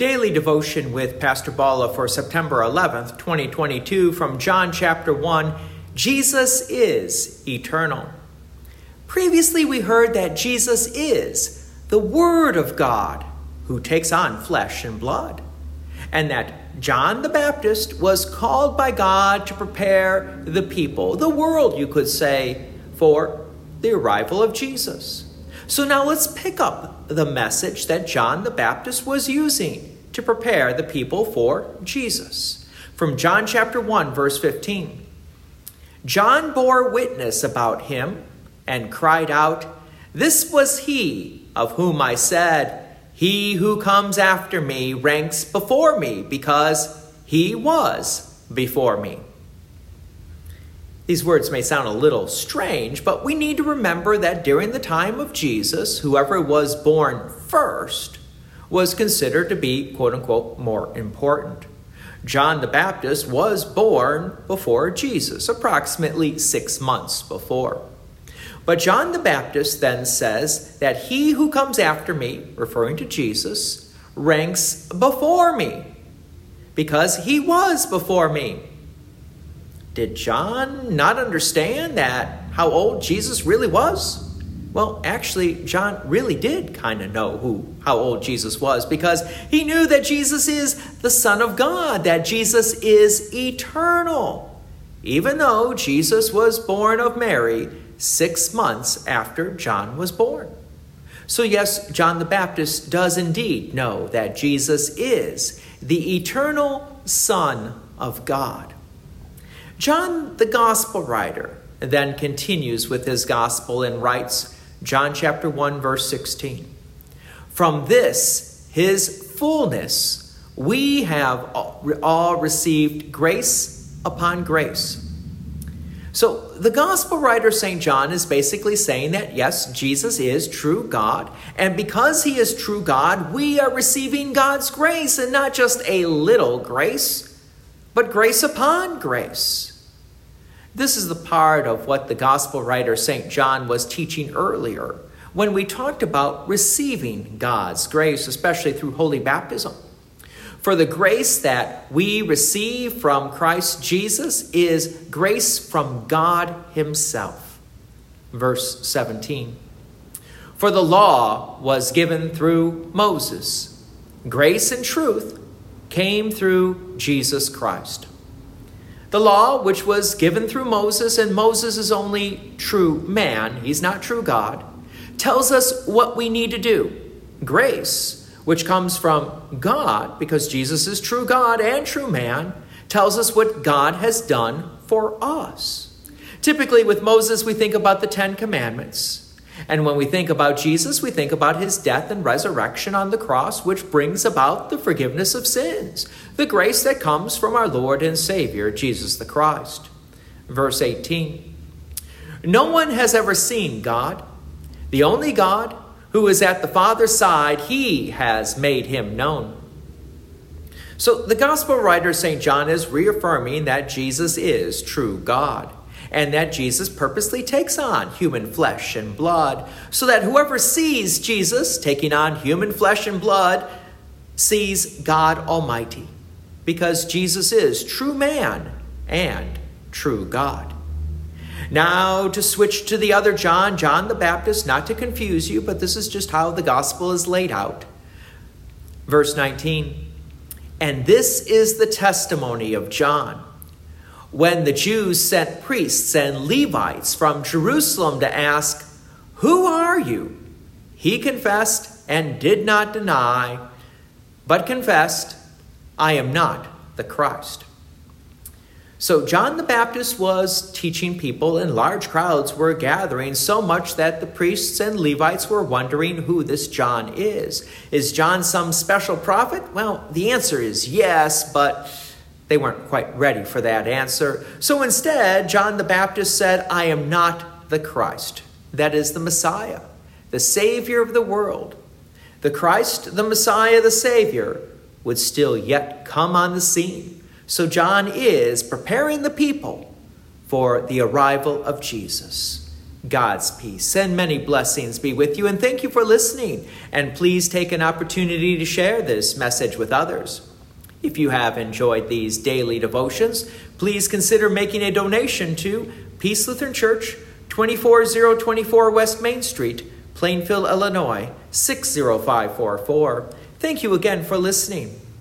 Daily devotion with Pastor Bala for September 11th, 2022, from John chapter 1 Jesus is eternal. Previously, we heard that Jesus is the Word of God who takes on flesh and blood, and that John the Baptist was called by God to prepare the people, the world, you could say, for the arrival of Jesus. So now let's pick up the message that John the Baptist was using to prepare the people for Jesus. From John chapter 1, verse 15. John bore witness about him and cried out, This was he of whom I said, He who comes after me ranks before me, because he was before me. These words may sound a little strange, but we need to remember that during the time of Jesus, whoever was born first was considered to be, quote unquote, more important. John the Baptist was born before Jesus, approximately six months before. But John the Baptist then says that he who comes after me, referring to Jesus, ranks before me because he was before me. Did John not understand that how old Jesus really was? Well, actually, John really did kind of know who how old Jesus was because he knew that Jesus is the Son of God, that Jesus is eternal. Even though Jesus was born of Mary six months after John was born. So, yes, John the Baptist does indeed know that Jesus is the eternal Son of God. John, the Gospel writer, then continues with his Gospel and writes, John chapter 1, verse 16. From this, his fullness, we have all received grace upon grace. So, the gospel writer St. John is basically saying that yes, Jesus is true God, and because he is true God, we are receiving God's grace, and not just a little grace, but grace upon grace. This is the part of what the gospel writer St. John was teaching earlier when we talked about receiving God's grace, especially through holy baptism. For the grace that we receive from Christ Jesus is grace from God Himself. Verse 17. For the law was given through Moses, grace and truth came through Jesus Christ. The law, which was given through Moses, and Moses is only true man, he's not true God, tells us what we need to do. Grace, which comes from God, because Jesus is true God and true man, tells us what God has done for us. Typically, with Moses, we think about the Ten Commandments. And when we think about Jesus, we think about his death and resurrection on the cross, which brings about the forgiveness of sins, the grace that comes from our Lord and Savior, Jesus the Christ. Verse 18 No one has ever seen God. The only God who is at the Father's side, he has made him known. So the gospel writer St. John is reaffirming that Jesus is true God and that Jesus purposely takes on human flesh and blood, so that whoever sees Jesus taking on human flesh and blood sees God Almighty, because Jesus is true man and true God. Now, to switch to the other John, John the Baptist, not to confuse you, but this is just how the gospel is laid out. Verse 19 And this is the testimony of John when the Jews sent priests and Levites from Jerusalem to ask, Who are you? He confessed and did not deny, but confessed, I am not the Christ. So John the Baptist was teaching people, and large crowds were gathering, so much that the priests and Levites were wondering who this John is. Is John some special prophet? Well, the answer is yes, but they weren't quite ready for that answer. So instead, John the Baptist said, I am not the Christ. That is the Messiah, the Savior of the world. The Christ, the Messiah, the Savior, would still yet come on the scene. So John is preparing the people for the arrival of Jesus. God's peace and many blessings be with you, and thank you for listening. And please take an opportunity to share this message with others. If you have enjoyed these daily devotions, please consider making a donation to Peace Lutheran Church, 24024 West Main Street, Plainfield, Illinois, 60544. Thank you again for listening.